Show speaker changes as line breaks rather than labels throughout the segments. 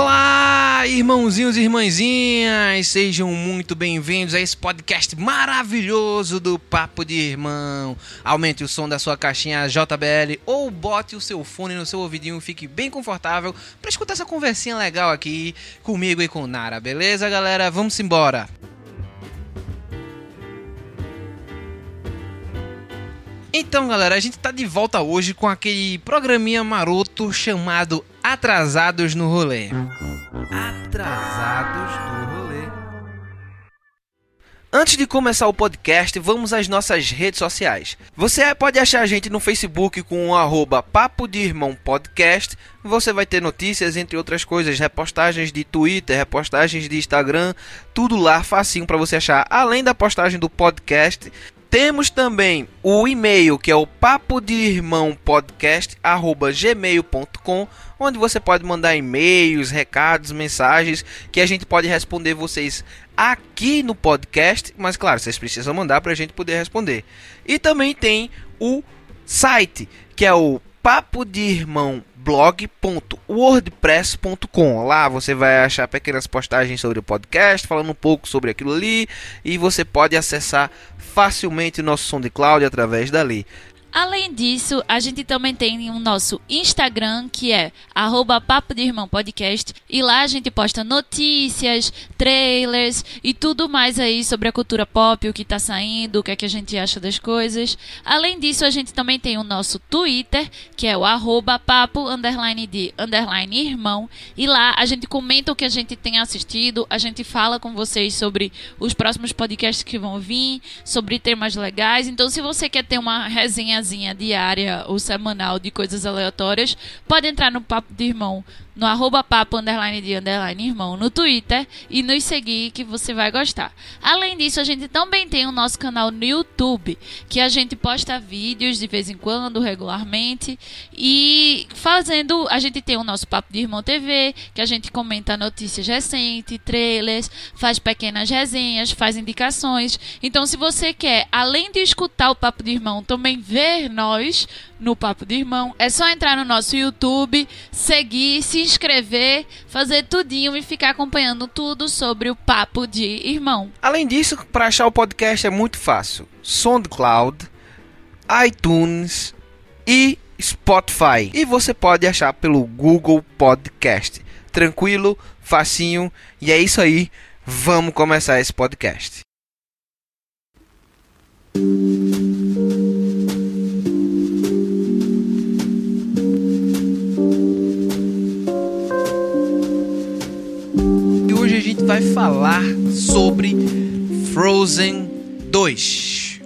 Olá, irmãozinhos e irmãzinhas, sejam muito bem-vindos a esse podcast maravilhoso do Papo de Irmão. Aumente o som da sua caixinha JBL ou bote o seu fone no seu ouvidinho, fique bem confortável para escutar essa conversinha legal aqui comigo e com Nara, beleza, galera? Vamos embora. Então, galera, a gente tá de volta hoje com aquele programinha maroto chamado Atrasados no Rolê. Atrasados no Rolê. Antes de começar o podcast, vamos às nossas redes sociais. Você pode achar a gente no Facebook com o arroba Papo de Irmão Podcast. Você vai ter notícias, entre outras coisas, repostagens de Twitter, repostagens de Instagram, tudo lá facinho para você achar. Além da postagem do podcast, temos também o e-mail que é o papo de irmão podcast gmail.com, onde você pode mandar e-mails, recados, mensagens que a gente pode responder vocês aqui no podcast, mas claro, vocês precisam mandar para a gente poder responder. E também tem o site que é o papo de irmão blog.wordpress.com. Lá você vai achar pequenas postagens sobre o podcast, falando um pouco sobre aquilo ali, e você pode acessar facilmente nosso som de cloud através dali.
Além disso, a gente também tem o nosso Instagram, que é arroba Papo de Irmão Podcast. E lá a gente posta notícias, trailers e tudo mais aí sobre a cultura pop, o que tá saindo, o que é que a gente acha das coisas. Além disso, a gente também tem o nosso Twitter, que é o papo underline de underline irmão. E lá a gente comenta o que a gente tem assistido, a gente fala com vocês sobre os próximos podcasts que vão vir, sobre temas legais. Então, se você quer ter uma resenha diária ou semanal de coisas aleatórias, pode entrar no Papo de Irmão no arroba papo underline de underline irmão no Twitter e nos seguir que você vai gostar. Além disso, a gente também tem o nosso canal no YouTube, que a gente posta vídeos de vez em quando, regularmente, e fazendo, a gente tem o nosso Papo de Irmão TV, que a gente comenta notícias recentes, trailers, faz pequenas resenhas, faz indicações. Então, se você quer, além de escutar o Papo de Irmão, também ver nós no Papo de Irmão, é só entrar no nosso YouTube, seguir, se inscrever, fazer tudinho e ficar acompanhando tudo sobre o Papo de Irmão.
Além disso, para achar o podcast é muito fácil. SoundCloud, iTunes e Spotify. E você pode achar pelo Google Podcast. Tranquilo, facinho. E é isso aí. Vamos começar esse podcast. Vai falar sobre Frozen 2.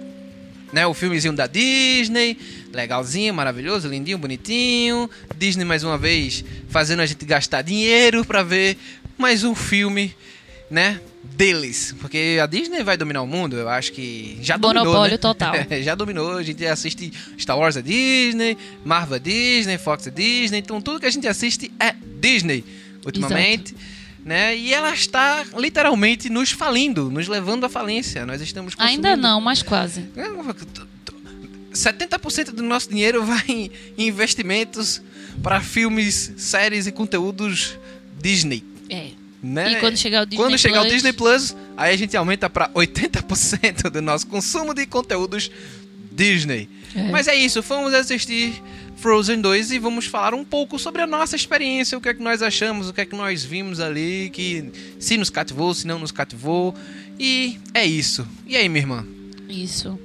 Né, o filmezinho da Disney, legalzinho, maravilhoso, lindinho, bonitinho. Disney mais uma vez fazendo a gente gastar dinheiro para ver mais um filme, né, deles, porque a Disney vai dominar o mundo, eu acho que já dominou,
Monopólio
né?
total.
já dominou, a gente assiste Star Wars a Disney, Marvel a Disney, Fox a Disney, então tudo que a gente assiste é Disney ultimamente. Exato né? E ela está literalmente nos falindo, nos levando à falência. Nós estamos
consumindo... Ainda não, mas quase.
70% do nosso dinheiro vai em investimentos para filmes, séries e conteúdos Disney.
É.
Né?
E quando chegar o Disney
Quando chegar
Plus...
o Disney Plus, aí a gente aumenta para 80% do nosso consumo de conteúdos Disney. É. Mas é isso, vamos assistir Frozen 2 e vamos falar um pouco sobre a nossa experiência, o que é que nós achamos, o que é que nós vimos ali, que se nos cativou, se não nos cativou. E é isso. E aí, minha irmã?
Isso.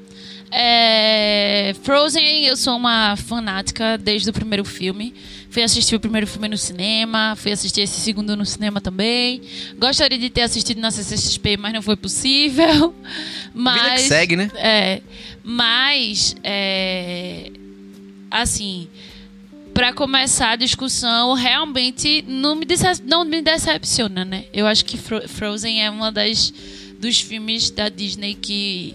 É... Frozen, eu sou uma fanática desde o primeiro filme. Fui assistir o primeiro filme no cinema, fui assistir esse segundo no cinema também. Gostaria de ter assistido na CCXP, mas não foi possível. Mas,
Vida que segue, né?
É, mas é, assim, para começar a discussão, realmente não me, não me decepciona, né? Eu acho que Fro Frozen é uma das dos filmes da Disney que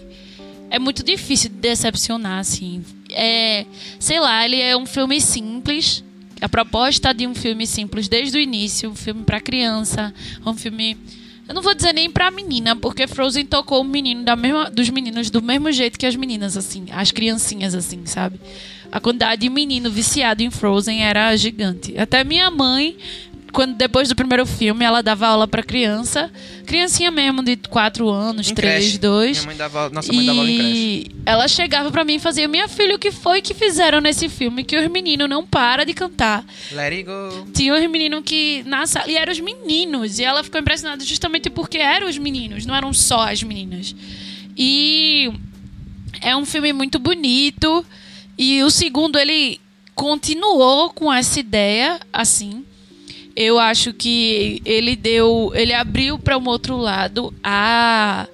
é muito difícil de decepcionar, assim. É, sei lá, ele é um filme simples. A proposta de um filme simples desde o início, um filme para criança, um filme eu não vou dizer nem pra menina, porque Frozen tocou o menino da mesma, dos meninos do mesmo jeito que as meninas, assim, as criancinhas, assim, sabe? A quantidade de menino viciado em Frozen era gigante. Até minha mãe, quando depois do primeiro filme ela dava aula pra criança, criancinha mesmo de 4 anos,
Em
3,
creche.
2.
Minha mãe dava, nossa mãe dava aula em creche.
Ela chegava pra mim e fazia: Minha filha, o que foi que fizeram nesse filme que os meninos não param de cantar?
Let it go.
Tinha os meninos que na sala. E eram os meninos. E ela ficou impressionada justamente porque eram os meninos, não eram só as meninas. E é um filme muito bonito. E o segundo, ele continuou com essa ideia, assim. Eu acho que ele deu. Ele abriu para um outro lado. A.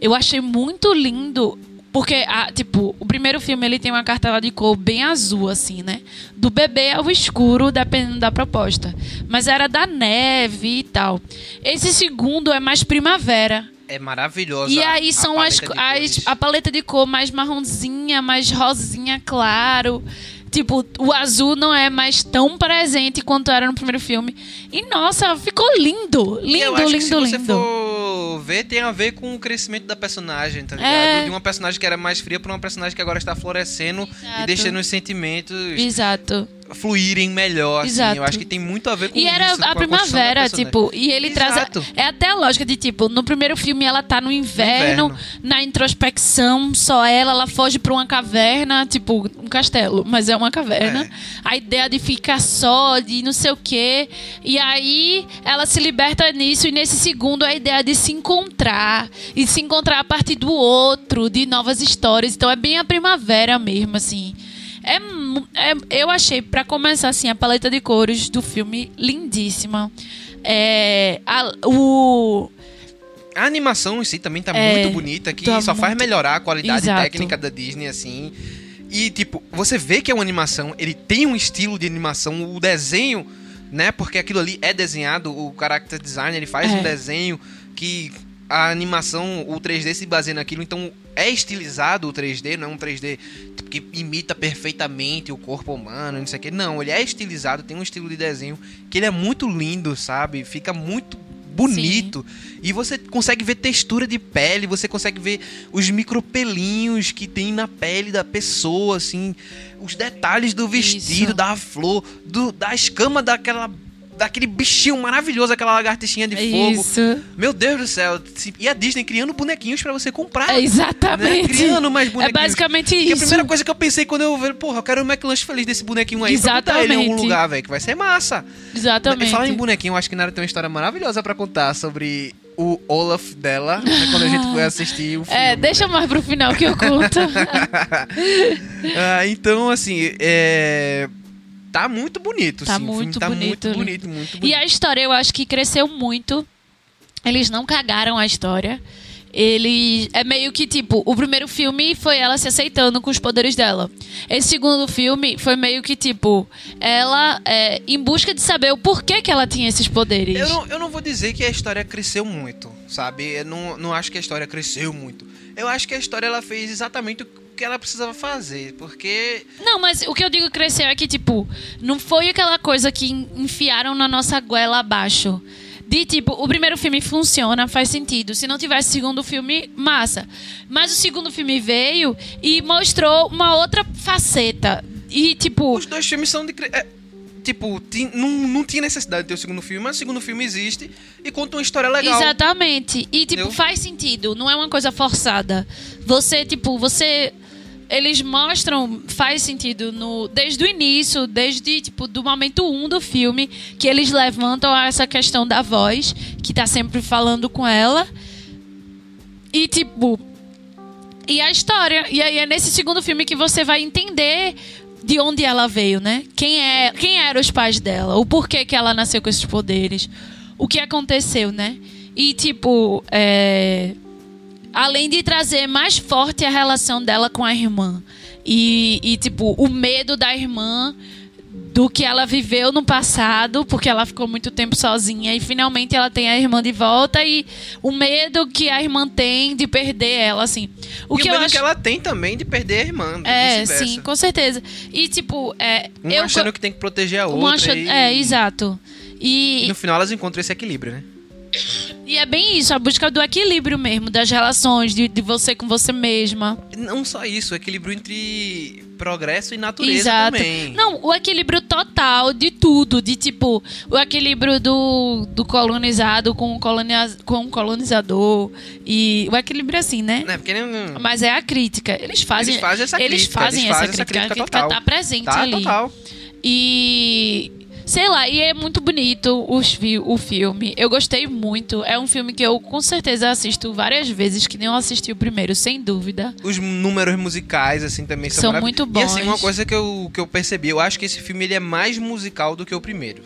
Eu achei muito lindo. Porque, tipo, o primeiro filme ele tem uma cartela de cor bem azul, assim, né? Do bebê ao escuro, dependendo da proposta. Mas era da neve e tal. Esse segundo é mais primavera.
É maravilhosa.
E aí
a
são as,
paleta de
as a paleta de cor mais marronzinha, mais rosinha claro. Tipo, o azul não é mais tão presente quanto era no primeiro filme. E nossa, ficou lindo,
E eu
lindo,
acho que
lindo,
se você
lindo.
for ver, tem a ver com o crescimento da personagem, tá ligado?
É.
De uma personagem que era mais fria pra uma personagem que agora está florescendo
Exato.
e deixando os sentimentos
Exato.
Fluírem melhor, assim.
Exato.
Eu acho que tem muito a ver com
E era
isso,
a primavera,
personagem.
tipo, e ele traz.
Exato.
A, é até a lógica de, tipo, no primeiro filme ela tá no inverno,
inverno.
na introspecção, só ela, ela foge pra uma caverna, tipo, um castelo, mas é uma caverna.
É.
A ideia de ficar só, de não sei o quê. E aí ela se liberta nisso, e nesse segundo a ideia de se encontrar. E se encontrar a partir do outro, de novas histórias. Então é bem a primavera mesmo, assim. É, é- eu achei, pra começar assim, a paleta de cores do filme lindíssima. É, a- o,
A animação em si também tá
É,
muito bonita, que
tá
só faz
muito-
melhorar a qualidade
Exato.
técnica da Disney, assim. E, tipo, você vê que é uma animação, ele tem um estilo de animação, o desenho, né? Porque aquilo ali é desenhado, o character design, ele faz
É.
um desenho que a animação, o 3D se baseia naquilo, então é estilizado o 3D, não é um 3D tipo, que imita perfeitamente o corpo humano, não sei o que. Não, ele é estilizado, tem um estilo de desenho que ele é muito lindo, sabe? Fica muito bonito. E você consegue ver textura de pele, você consegue ver os micropelinhos que tem na pele da pessoa, assim, os detalhes do vestido,
Isso.
da flor, do, da escama daquela daquele bichinho maravilhoso, aquela lagartixinha de fogo.
Isso.
Meu Deus do céu. E a Disney criando bonequinhos pra você comprar.
É
né?
exatamente.
Criando mais
É
bonequinhos.
basicamente
Que a
isso.
primeira coisa que eu pensei quando eu vi, porra, eu quero um McLanche feliz desse bonequinho aí botar ele em algum
Exatamente.
lugar, velho, que vai ser massa.
Exatamente.
E falar em bonequinho, eu acho que Nara tem uma história maravilhosa pra contar sobre o Olaf dela, né, quando a gente foi assistir o filme.
É, deixa mais pro final que eu conto.
Ah, então, assim, é... Tá muito bonito,
Tá
sim. o filme
muito
tá
bonito,
muito bonito, muito bonito.
E a história eu acho que cresceu muito. Eles não cagaram a história. Ele é meio que tipo, o primeiro filme foi ela se aceitando com os poderes dela. Esse segundo filme foi meio que tipo, ela é, em busca de saber o porquê que ela tinha esses poderes.
Eu não, eu não vou dizer que a história cresceu muito, sabe? Eu não, não acho que a história cresceu muito. Eu acho que a história ela fez exatamente que ela precisava fazer, porque
Não, mas o que eu digo cresceu é que, tipo, não foi aquela coisa que en- enfiaram na nossa goela abaixo. De tipo, o primeiro filme funciona, faz sentido. Se não tivesse segundo filme, massa. Mas o segundo filme veio e mostrou uma outra faceta. E, tipo,
os dois filmes são de. é, tipo, ti- não, não tinha necessidade de ter o segundo filme, mas o segundo filme existe e conta uma história legal.
Exatamente. E, tipo,
Entendeu?
faz sentido. Não é uma coisa forçada. Você, tipo, você. Eles mostram, faz sentido no, desde o início, desde tipo do momento 1 um do filme, que eles levantam essa questão da voz, que tá sempre falando com ela. E tipo, e a história. E aí é nesse segundo filme que você vai entender de onde ela veio, né? Quem é, quem eram os pais dela, o porquê que ela nasceu com esses poderes, o que aconteceu, né? E tipo, é, além de trazer mais forte a relação dela com a irmã e, e tipo o medo da irmã do que ela viveu no passado, porque ela ficou muito tempo sozinha e finalmente ela tem a irmã de volta e o medo que a irmã tem de perder ela, assim. O
e
que
o medo
acho
que ela tem também de perder a irmã.
é, sim, com certeza. E tipo, é,
Um
eu
achando que tem que proteger a outra.
acha-
e...
é, exato.
E
E,
no final elas encontram esse equilíbrio, né?
E é bem isso, a busca do equilíbrio mesmo, das relações, de, de você com você mesma.
Não só isso, o equilíbrio entre progresso e natureza
Exato.
também.
Não, o equilíbrio total de tudo, de tipo, o equilíbrio do, do colonizado com o, colonia, com o colonizador e o equilíbrio assim, né?
Né, porque não-
Mas é a crítica. Eles fazem,
eles fazem essa
eles
crítica.
fazem
eles
essa
fazem
crítica, a crítica
total.
tá presente
Tá,
ali.
total.
E sei lá, e é muito bonito os fi o filme. Eu gostei muito. É um filme que eu com certeza assisto várias vezes, que nem eu assisti o primeiro, sem dúvida.
Os números musicais, assim, também são,
São muito
E assim,
bons.
uma coisa que eu, que eu percebi, eu acho que esse filme ele é mais musical do que o primeiro.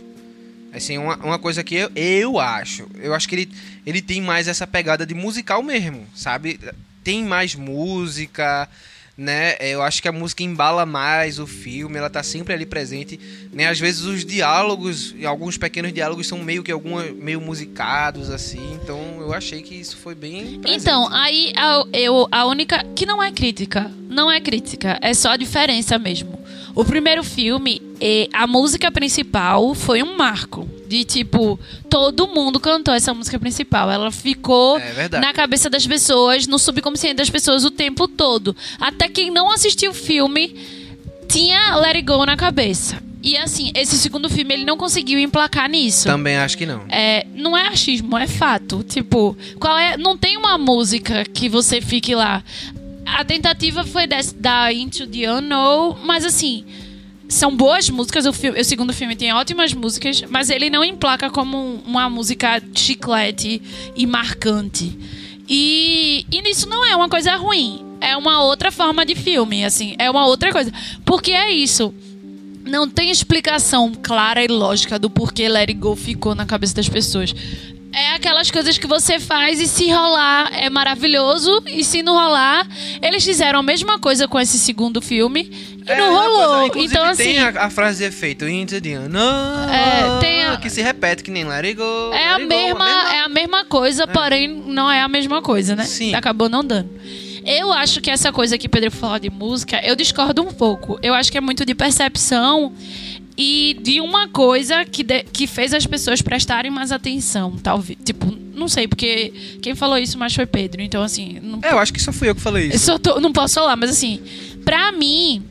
Assim, uma, uma coisa que eu, eu acho. Eu acho que ele, ele tem mais essa pegada de musical mesmo, sabe? Tem mais música, né? Eu acho que a música embala mais o filme, ela tá sempre ali presente. Né? Às vezes os diálogos, alguns pequenos diálogos são meio que alguma, meio musicados, assim. Então eu achei que isso foi bem presente.
Então, aí a, eu, a única. Que não é crítica. Não é crítica. É só a diferença mesmo. O primeiro filme, eh, a música principal foi um marco. De tipo, todo mundo cantou essa música principal. Ela ficou
É
na cabeça das pessoas, no subconsciente das pessoas o tempo todo. Até quem não assistiu o filme tinha Let It Go na cabeça. E assim, esse segundo filme ele não conseguiu emplacar nisso.
Também acho que não.
É, não é achismo, é fato. Tipo, qual é? Não tem uma música que você fique lá. A tentativa foi desse, da Into the Unknown, mas assim, são boas músicas. O, fi- o segundo filme tem ótimas músicas, mas ele não emplaca como um- uma música chiclete e marcante. E, e nisso não é uma coisa ruim. É uma outra forma de filme, assim, é uma outra coisa. Porque é isso não tem explicação clara e lógica do porquê Let It Go ficou na cabeça das pessoas. É aquelas coisas que você faz e se rolar é maravilhoso e se não rolar, eles fizeram a mesma coisa com esse segundo filme e
É,
não rolou.
coisa-
então assim,
tem a, a frase de efeito Into the
É, tem a-
que se repete que nem Let It Go.
é a
Let It Go,
mesma, é a mesma coisa, porém não é a mesma coisa, né?
Sim.
Acabou não dando. Eu acho que essa coisa que Pedro falou de música, eu discordo um pouco. Eu acho que é muito de percepção e de uma coisa que, de- que fez as pessoas prestarem mais atenção, talvez. Tipo, não sei, porque quem falou isso mais foi Pedro. Então, assim, não,
É, eu acho que só fui eu que falei isso.
só tô- não posso falar, mas assim, pra mim,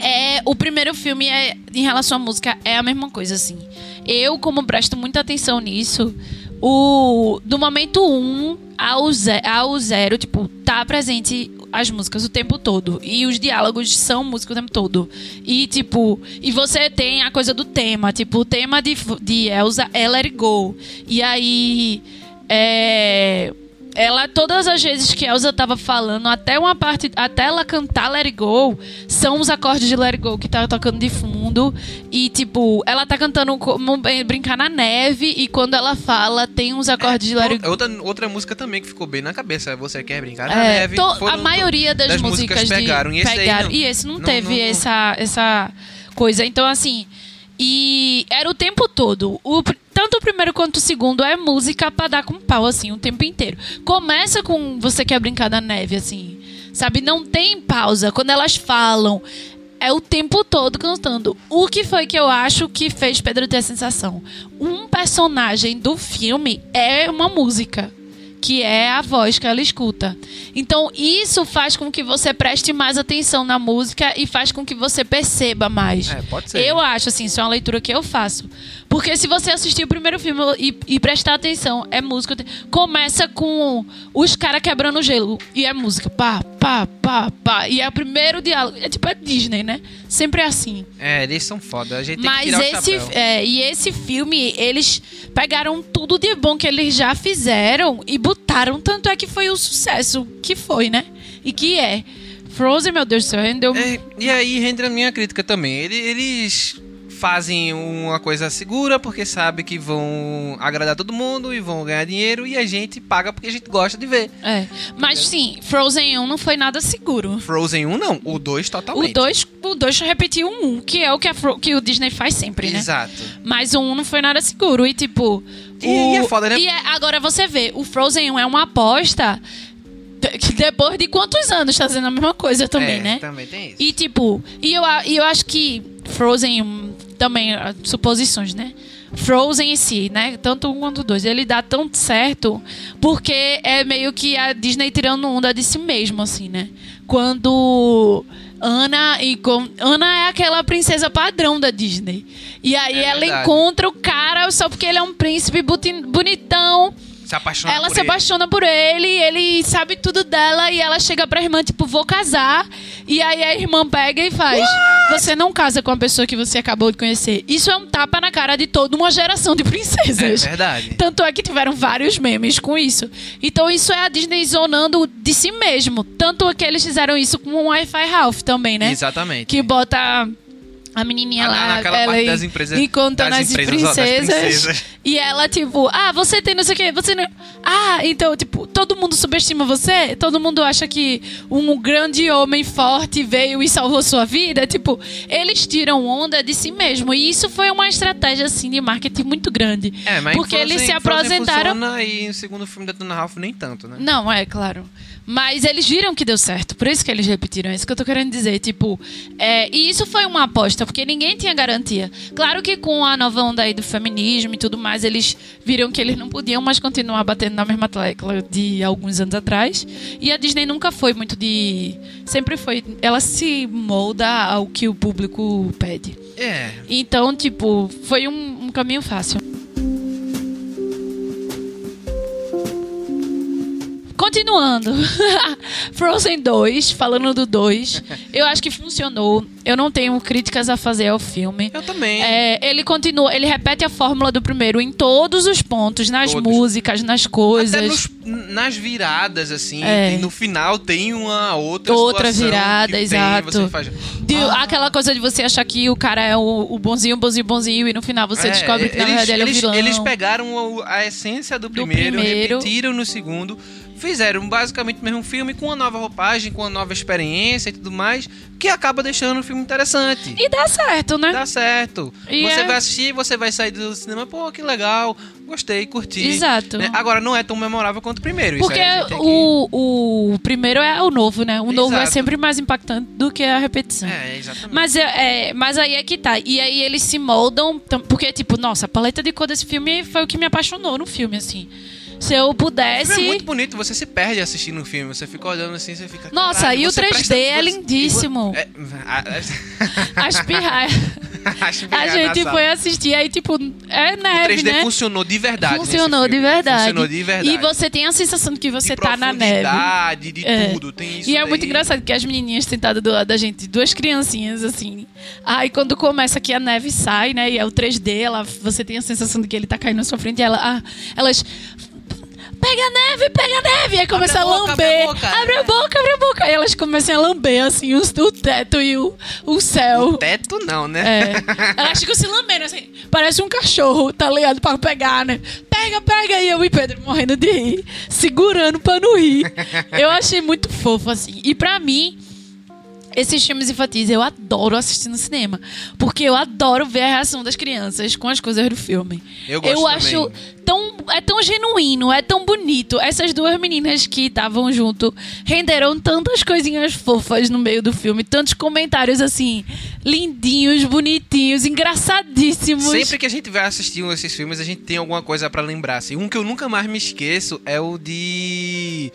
é, o primeiro filme é, em relação à música é a mesma coisa, assim. Eu, como presto muita atenção nisso, o do momento 1 um ao, ze- ao zero, tipo, tá presente as músicas o tempo todo. E os diálogos são música o tempo todo. E, tipo, e você tem a coisa do tema. Tipo, o tema de, de Elsa é Let It Go. E aí. É. Ela, todas as vezes que Elsa tava falando, até uma parte, até ela cantar Let It Go, são os acordes de Let It Go que tá tocando de fundo. E, tipo, ela tá cantando como brincar na neve, e quando ela fala, tem uns acordes de Let It Go.
Outra, outra música também que ficou bem na cabeça. Você quer brincar na
É,
neve?
to- a
foram-
maioria das,
das
músicas,
músicas
de-
pegaram, e esse aí
pegaram.
não.
E esse não,
Não,
teve
não.
Essa, essa coisa. Então, assim. E era o tempo todo. O tanto o primeiro quanto o segundo é música pra dar com pau, assim, o tempo inteiro. Começa com Você Quer Brincar na Neve, assim. Sabe? Não tem pausa. Quando elas falam, é o tempo todo cantando. O que foi que eu acho que fez Pedro ter a sensação? Um personagem do filme é uma música que é a voz que ela escuta. Então, isso faz com que você preste mais atenção na música e faz com que você perceba mais.
É, pode ser.
Eu acho, assim, isso é uma leitura que eu faço. Porque se você assistir o primeiro filme e, e prestar atenção, é música. Começa com os caras quebrando gelo. E é música. Pá, pá, pá, pá. E é o primeiro diálogo. É tipo a Disney, né? Sempre é assim.
É, eles são foda. A gente tem
Mas
que tirar
esse,
o chapéu.
é, e esse filme, eles pegaram tudo de bom que eles já fizeram e botaram. Tanto é que foi o sucesso que foi, né? E que é. Frozen, meu Deus do céu, rendeu.
É, e aí entra a minha crítica também. Ele- Eles fazem uma coisa segura porque sabe que vão agradar todo mundo e vão ganhar dinheiro e a gente paga porque a gente gosta de ver.
É. Mas sim, Frozen 1 não foi nada seguro.
Frozen 1 não, o 2
O
totalmente.
2 o dois repetiu o 1, que é o que, a que o Disney faz sempre, né?
Exato.
Mas o 1 não foi nada seguro. E tipo.
E-
o-
e é foda, né?
E é- agora você vê, o Frozen 1 é uma aposta depois de quantos anos fazendo a mesma coisa também,
é,
né?
Também tem isso.
E tipo, e eu, e eu acho que Frozen hum, também, ah, suposições, né? Frozen em si, né? Tanto um quanto dois. Ele dá tão certo porque é meio que a Disney tirando onda de si mesmo, assim, né? Quando Ana e com... Ana é aquela princesa padrão da Disney. E aí
É
ela
verdade.
encontra o cara só porque ele é um príncipe bonitão.
Se apaixona
Ela
por
se
ele.
apaixona por ele, ele sabe tudo dela e ela chega pra irmã, tipo, vou casar. E aí a irmã pega e faz: Você não casa com a pessoa que você acabou de conhecer. Isso é um tapa na cara de toda uma geração de
É
princesas.
verdade.
Tanto é que tiveram vários memes com isso. Então isso é a Disney zonando de si mesmo. Tanto é que eles fizeram isso com o Wi-Fi Ralph também, né?
Exatamente.
Que bota a menininha
Ah,
lá,
naquela
ela
parte
e-
das empresas-
e contando
das
as
empresas, ó, das
princesas,
princesas.
E ela, tipo, ah, você tem não sei o quê, você não... Ah, então, tipo, todo mundo subestima você? Todo mundo acha que um grande homem forte veio e salvou sua vida? Tipo, eles tiram onda de si mesmo. E isso foi uma estratégia, assim, de marketing muito grande.
É, mas
Porque eles se apresentaram...
funciona e no segundo filme da Dona Ralph nem tanto, né?
Não, é claro. Mas eles viram que deu certo, por isso que eles repetiram. É isso que eu tô querendo dizer. Tipo, é, e isso foi uma aposta, porque ninguém tinha garantia. Claro que com a nova onda aí do feminismo e tudo mais, eles viram que eles não podiam mais continuar batendo na mesma tecla de alguns anos atrás. E a Disney nunca foi muito de. Sempre foi. Ela se molda ao que o público pede.
É.
Então, tipo, foi um, um caminho fácil. Continuando. Frozen 2, falando do 2, eu acho que funcionou. Eu não tenho críticas a fazer ao filme.
Eu também.
É, ele continua, ele repete a fórmula do primeiro em todos os pontos, nas
Todos.
músicas, nas
Até
coisas.
nos- nas viradas, assim.
É.
tem- no final tem uma outra
Outra virada,
tem,
exato.
faz-
De-
Ah.
Aquela coisa de você achar que o cara é o, o bonzinho, bonzinho, bonzinho, e no final você
É,
descobre que na
eles,
verdade ele é o vilão.
Eles pegaram o- a essência do primeiro,
primeiro.
repetiram no segundo, fizeram basicamente o mesmo filme com uma nova roupagem, com uma nova experiência e tudo mais, que acaba deixando o filme interessante.
E dá certo, né?
Dá certo.
E
você
é-
vai assistir, você vai sair do cinema, pô, que legal, gostei, curti.
Exato.
Né? Agora, não é tão memorável quanto o primeiro. isso
Porque
que-
o, o primeiro é o novo, né? O novo é
Exato.
sempre mais impactante do que a repetição.
É, exatamente.
Mas, é, é- mas aí é que tá. E aí eles se moldam. Porque, tipo, nossa, a paleta de cor desse filme foi o que me apaixonou no filme, assim. Se eu
O filme
pudesse.
É muito bonito, você se perde assistindo o filme, você fica olhando assim, você fica.
Nossa, e o
você
3D
presta-
é lindíssimo.
É, a,
As pirraias.
a,
gente foi assistir, aí, tipo, é
O
neve,
3D
né?
funcionou de verdade.
Funcionou de verdade.
Funcionou de verdade.
E você tem a sensação de que você
de
tá na neve.
de
É.
tudo. Tem isso
E é
daí.
muito engraçado que as menininhas sentadas do lado da gente, duas criancinhas, assim. Aí quando começa que a neve sai, né? E é o 3D, ela, você tem a sensação de que ele tá caindo na sua frente. E ela, ah, elas. Pega a neve, pega a neve! Aí começa
a
a
boca, abre a
lamber.
boca.
Abre a boca, abre a boca. Aí elas começam a lamber, assim, os- o teto e o, o céu.
Teto não, né?
É. Elas ficam se lambendo, assim. Parece um cachorro, tá ligado? Pra pegar, né? Pega, pega. E eu e Pedro morrendo de rir, segurando pra não rir. Eu achei muito fofo, assim. E pra mim, esses filmes infantis eu adoro assistir no cinema. Porque eu adoro ver a reação das crianças com as coisas do filme.
Eu gosto também.
acho tão. É tão genuíno, é tão bonito. Essas duas meninas que estavam junto renderam tantas coisinhas fofas no meio do filme. Tantos comentários assim, lindinhos, bonitinhos, engraçadíssimos.
Sempre que a gente vai assistir um desses filmes, a gente tem alguma coisa pra lembrar. Assim. Um que eu nunca mais me esqueço é o de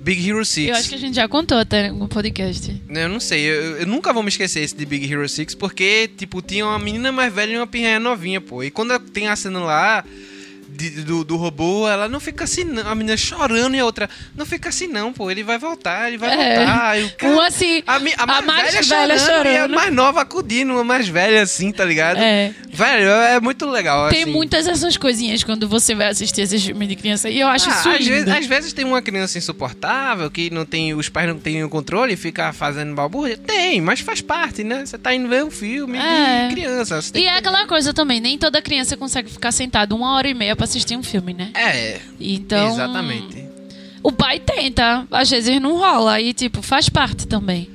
Big Hero 6.
Eu acho que a gente já contou até no podcast.
Eu não sei, eu, eu nunca vou me esquecer esse de Big Hero 6, porque, tipo, tinha uma menina mais velha e uma pirraia novinha, pô. E quando tem a cena lá de- do, do robô, ela não fica assim, não. A menina chorando e a outra, não fica assim não, pô. Ele vai voltar, ele vai
É.
voltar. E o cara-
Um assim,
a, a mais,
mais
velha,
velha
chorando, e a
chorando.
mais nova acudindo, uma mais velha assim, tá ligado?
é.
Velho, é muito legal,
Tem
assim.
muitas essas coisinhas quando você vai assistir esses filmes de criança. E eu acho
Ah,
isso
às, vezes, às vezes tem uma criança insuportável que não tem, os pais não têm o controle e fica fazendo balbúrdia. Tem, mas faz parte, né? Você tá indo ver um filme
É.
de criança.
E é aquela coisa também, nem toda criança consegue ficar sentado uma hora e meia pra assistir um filme, né?
É,
Então.
exatamente.
O pai tenta, às vezes não rola, e tipo, faz parte também.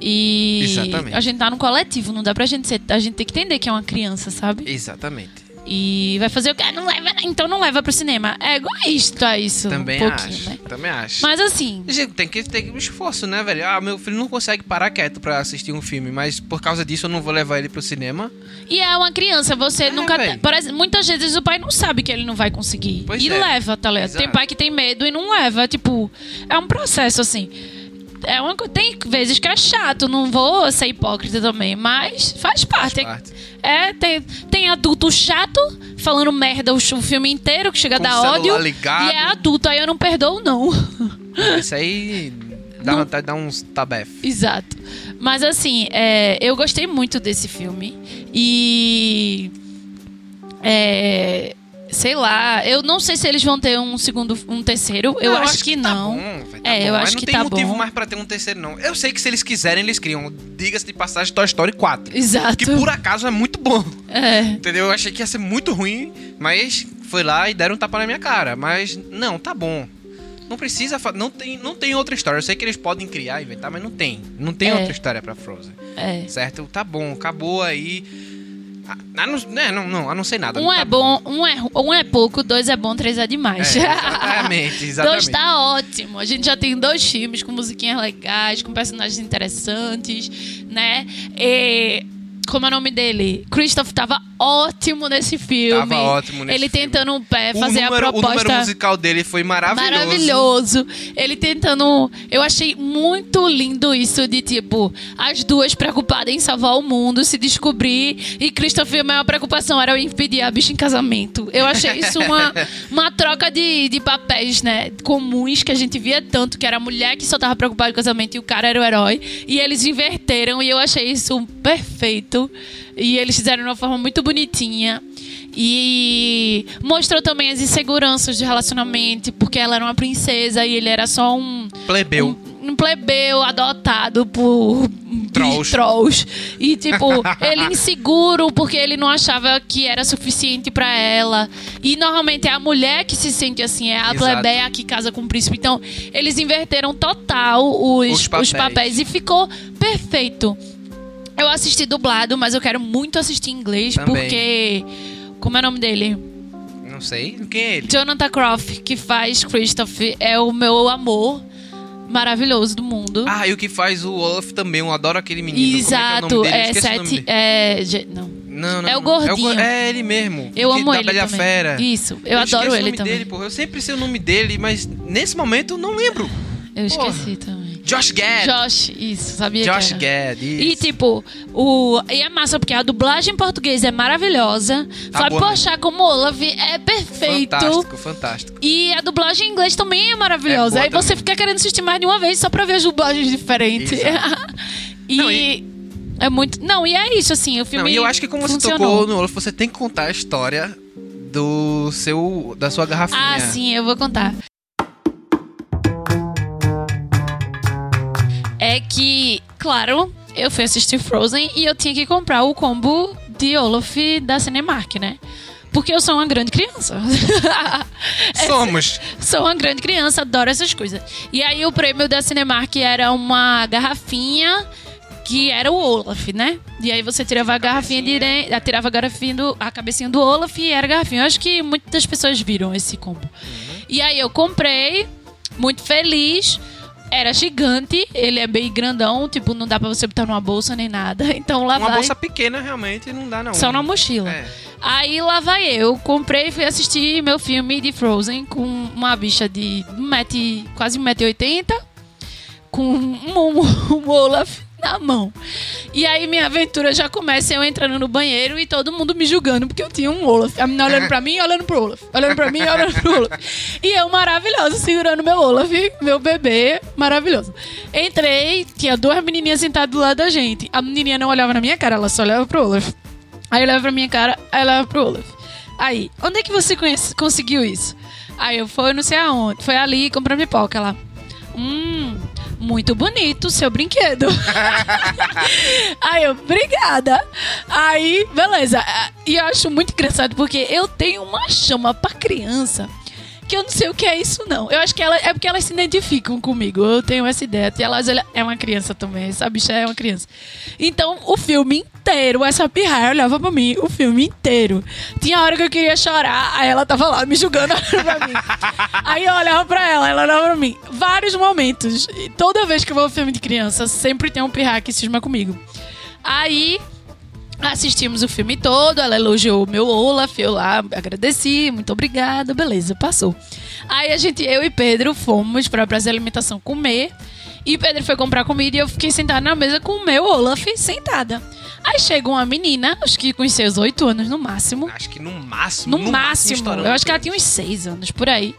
E
Exatamente.
a gente tá no coletivo, não dá pra gente ser. A gente tem que entender que é uma criança, sabe?
Exatamente.
E vai fazer o quê? Não leva, então não leva pro cinema. É egoísta isso.
Também
um
acho.
né?
Também acho.
Mas assim,
Gente, tem que ter um esforço, né, velho? Ah, meu filho não consegue parar quieto pra assistir um filme, mas por causa disso eu não vou levar ele pro cinema.
e é uma criança, você
É,
nunca.
véi.
Por exemplo, muitas vezes o pai não sabe que ele não vai conseguir.
Pois
e
é.
leva, tá ligado? Tem pai que tem medo e não leva. Tipo, é um processo assim. É uma, tem vezes que é chato, não vou ser hipócrita também, mas faz parte.
parte.
É, tem, tem adulto chato falando merda o, o filme inteiro, que chega a dar ódio.
ligado.
E é adulto, aí eu não perdoo, não.
Isso aí dá
Não.
vontade de dar uns tabef.
Exato. Mas assim, é, eu gostei muito desse filme. E. É, sei lá, eu não sei se eles vão ter um segundo, um terceiro. Eu,
Não,
acho, que,
tá
não.
bom, velho, tá
É, eu
bom.
acho
Mas não
que
tem
tá
motivo
bom.
mais pra ter um terceiro, não. Eu sei que se eles quiserem, eles criam. Diga-se de passagem, Toy Story 4.
Exato.
Que por acaso é muito bom.
É.
Entendeu? Eu achei que ia ser muito ruim, mas foi lá e deram um tapa na minha cara. Mas não, tá bom. Não precisa, não tem, não tem outra história. Eu sei que eles podem criar, inventar, mas não tem. Não tem
É.
outra história pra Frozen.
É.
Certo? Tá bom, acabou aí. Ah, ah, não, né, não, não, não sei nada.
Um
tá
é bom, um é, um é pouco, dois é bom, três é demais.
É, exatamente, exatamente.
Dois tá ótimo. A gente já tem dois filmes com musiquinhas legais, com personagens interessantes, né? E, como é o nome dele? Christoph tava ótimo nesse filme.
Tava ótimo nesse
Ele
filme.
tentando é, fazer
número,
a
o número
proposta.
musical dele foi maravilhoso.
Maravilhoso. Ele tentando. Eu achei muito lindo isso de tipo, as duas preocupadas em salvar o mundo, se descobrir. E Christopher, a maior preocupação era eu impedir a bicha em casamento. Eu achei isso uma, uma troca de, de papéis, né? Comuns que a gente via tanto, que era a mulher que só tava preocupada com o casamento e o cara era o herói. E eles inverteram e eu achei isso perfeito. E eles fizeram de uma forma muito bonitinha. E mostrou também as inseguranças de relacionamento, porque ela era uma princesa e ele era só um,
Plebeu.
um, um plebeu adotado por
Trolls.
trolls. E, tipo, ele inseguro porque ele não achava que era suficiente pra ela. E normalmente é a mulher que se sente assim, é a
Exato.
plebeia que casa com o príncipe. Então, eles inverteram total os,
Os
os
papéis.
papéis e ficou perfeito. Eu assisti dublado, mas eu quero muito assistir em inglês
Também.
porque. Como é o nome dele?
Não sei. Quem é ele?
Jonathan Croft, que faz Christoph, é o meu amor maravilhoso do mundo.
Ah, e o que faz o Olaf também. Eu adoro aquele menino.
Exato,
é, é, o? Eu
é
o nome
sete. É, não.
Não, não.
é o gordinho.
go- É, ele mesmo.
Eu amo
da
ele
Bela
também.
Fera.
Isso, eu,
esqueço
adoro
o
ele
nome
também.
dele, porra. Eu sempre sei o nome dele, mas nesse momento eu não lembro.
Eu
Porra.
esqueci também.
Josh Gad.
Josh, isso, sabia
Josh
que era.
Gad,
E
isso.
tipo, o. E é massa, porque a dublagem em português é maravilhosa.
Tá
Fábio
boa
Pochá como Olaf é perfeito.
Fantástico, fantástico.
E a dublagem em inglês também é maravilhosa.
É
Aí você
também.
fica querendo assistir mais de uma vez só pra ver as dublagens diferentes. E,
Não, e-
é muito. Não, e é isso, assim, o filme.
Não, e eu acho que como você
funcionou.
tocou no Olaf, você tem que contar a história do seu da sua garrafinha.
Ah, sim, eu vou contar. É que, claro, eu fui assistir Frozen e eu tinha que comprar o combo de Olaf da Cinemark, né? Porque eu sou uma grande criança.
Somos.
Sou uma grande criança, adoro essas coisas. E aí o prêmio da Cinemark era uma garrafinha que era o Olaf, né? E aí você tirava a garrafinha tirava a garrafinha do, a cabecinha do Olaf e era a garrafinha. Eu acho que muitas pessoas viram esse combo. E aí eu comprei, muito feliz. Era gigante, ele é bem grandão, tipo, não dá pra você botar numa bolsa nem nada. Então lá
Uma
vai.
bolsa pequena realmente não dá não.
Só na mochila.
É.
Aí lá vai eu, comprei e fui assistir meu filme de Frozen com uma bicha de um metro, e- quase 1,80m, com um, um Olaf na mão. E aí minha aventura já começa eu entrando no banheiro e todo mundo me julgando porque eu tinha um Olaf. A menina olhando pra mim e olhando pro Olaf. Olhando pra mim e olhando pro Olaf. E eu maravilhosa, segurando meu Olaf, meu bebê, maravilhoso. Entrei, tinha duas menininhas sentadas do lado da gente. A menininha não olhava na minha cara, ela só olhava pro Olaf. Aí levo pra minha cara, aí levo pro Olaf. Aí, onde é que você conhece- conseguiu isso? Aí eu fui, não sei aonde. Foi ali comprar pipoca lá. Hum, muito bonito seu brinquedo. Aí eu, obrigada. Aí, beleza. E eu acho muito engraçado porque eu tenho uma chama pra criança que eu não sei o que é isso, não. Eu acho que ela, é porque elas se identificam comigo. Eu tenho essa ideia. E elas, ela é uma criança também. Essa bicha é uma criança. Então, o filme inteiro, essa pirraia olhava pra mim o filme inteiro. Tinha hora que eu queria chorar, aí ela tava lá me julgando pra mim. Aí eu olhava pra ela, ela olhava pra mim. Vários momentos. E toda vez que eu vou ao filme de criança, sempre tem um pirraia que cisma comigo. Aí Assistimos o filme todo, ela elogiou o meu Olaf, eu lá agradeci, muito obrigada, beleza, passou. Aí a gente, eu e Pedro fomos pra Praça Alimentação comer. E Pedro foi comprar comida e eu fiquei sentada na mesa com o meu Olaf sentada. Aí chega uma menina, acho que com seus oito anos no máximo.
Acho que no máximo.
No, no máximo. máximo eu acho que ela tinha uns seis anos por aí.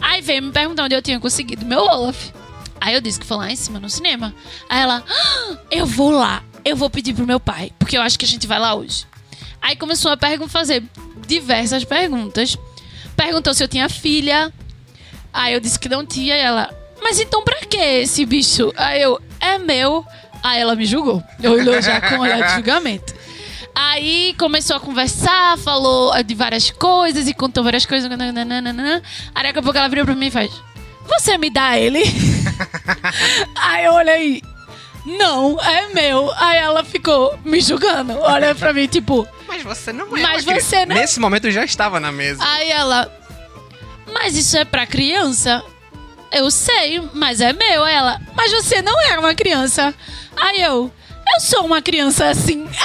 Aí veio me perguntar onde eu tinha conseguido meu Olaf. Aí eu disse que foi lá em cima no cinema. Aí ela, ah, eu vou lá eu vou pedir pro meu pai, porque eu acho que a gente vai lá hoje. Aí começou a fazer diversas perguntas. Perguntou se eu tinha filha. Aí eu disse que não tinha. E ela, mas então pra que esse bicho? Aí eu, é meu. Aí ela me julgou. Eu olhou já com olhar de julgamento. Aí começou a conversar, falou de várias coisas e contou várias coisas. Aí daqui a pouco ela virou pra mim e faz: Você me dá ele? Aí eu olhei, não, é meu. Aí ela ficou me julgando. Olha pra mim, tipo.
Mas você não é.
Mas você não.
Nesse momento eu já estava na mesa.
Aí ela. Mas isso é pra criança? Eu sei, mas é meu. Aí ela. Mas você não é uma criança. Aí eu. Eu sou uma criança assim.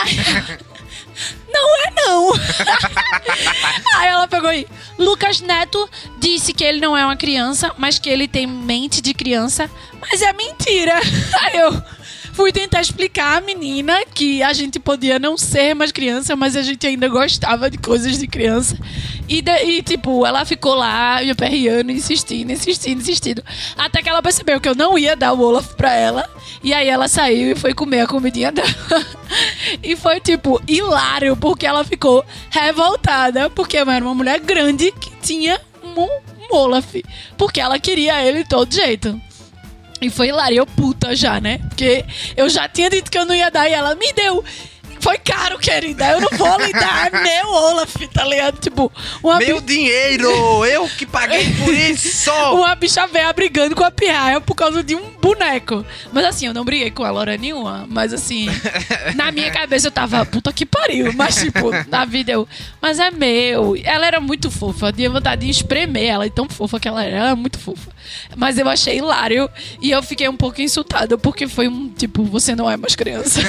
Não é não. Aí ela pegou aí. Lucas Neto disse que ele não é uma criança, mas que ele tem mente de criança. Mas é mentira. Aí eu fui tentar explicar à menina que a gente podia não ser mais criança, mas a gente ainda gostava de coisas de criança. E, tipo, ela ficou lá me aperreando, insistindo, insistindo, insistindo. Até que ela percebeu que eu não ia dar o Olaf pra ela. E aí ela saiu e foi comer a comidinha dela. e foi, tipo, hilário, porque ela ficou revoltada, porque eu era uma mulher grande que tinha um Olaf. Porque ela queria ele de todo jeito. E foi hilário, eu puta já, né? Porque eu já tinha dito que eu não ia dar e ela me deu. Foi caro, querida. Eu não vou lhe dar meu Olaf, tá ligado? Tipo,
uma Meu bi... dinheiro! Eu que paguei por isso!
uma bicha velha brigando com a pirraia por causa de um boneco. Mas assim, eu não briguei com ela hora nenhuma. Mas assim, na minha cabeça eu tava, puta que pariu. Mas tipo, na vida eu. Mas é meu. Ela era muito fofa. Eu tinha vontade de espremer ela. E tão fofa que ela era. Ela era muito fofa. Mas eu achei hilário. E eu fiquei um pouco insultada. Porque foi um tipo, você não é mais criança.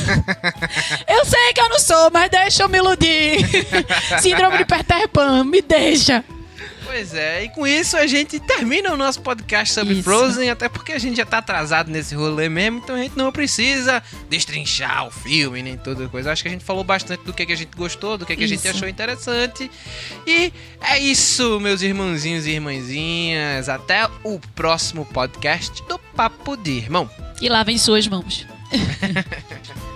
eu sei que eu não sou, mas deixa eu me iludir. Síndrome de Peter Pan, me deixa.
Pois é, e com isso a gente termina o nosso podcast sobre isso. Frozen, até porque a gente já tá atrasado nesse rolê mesmo, então a gente não precisa destrinchar o filme, nem toda coisa. Acho que a gente falou bastante do que, que a gente gostou, do que, que a gente achou interessante. E é isso, meus irmãozinhos e irmãzinhas. Até o próximo podcast do Papo de Irmão.
E lavem suas mãos.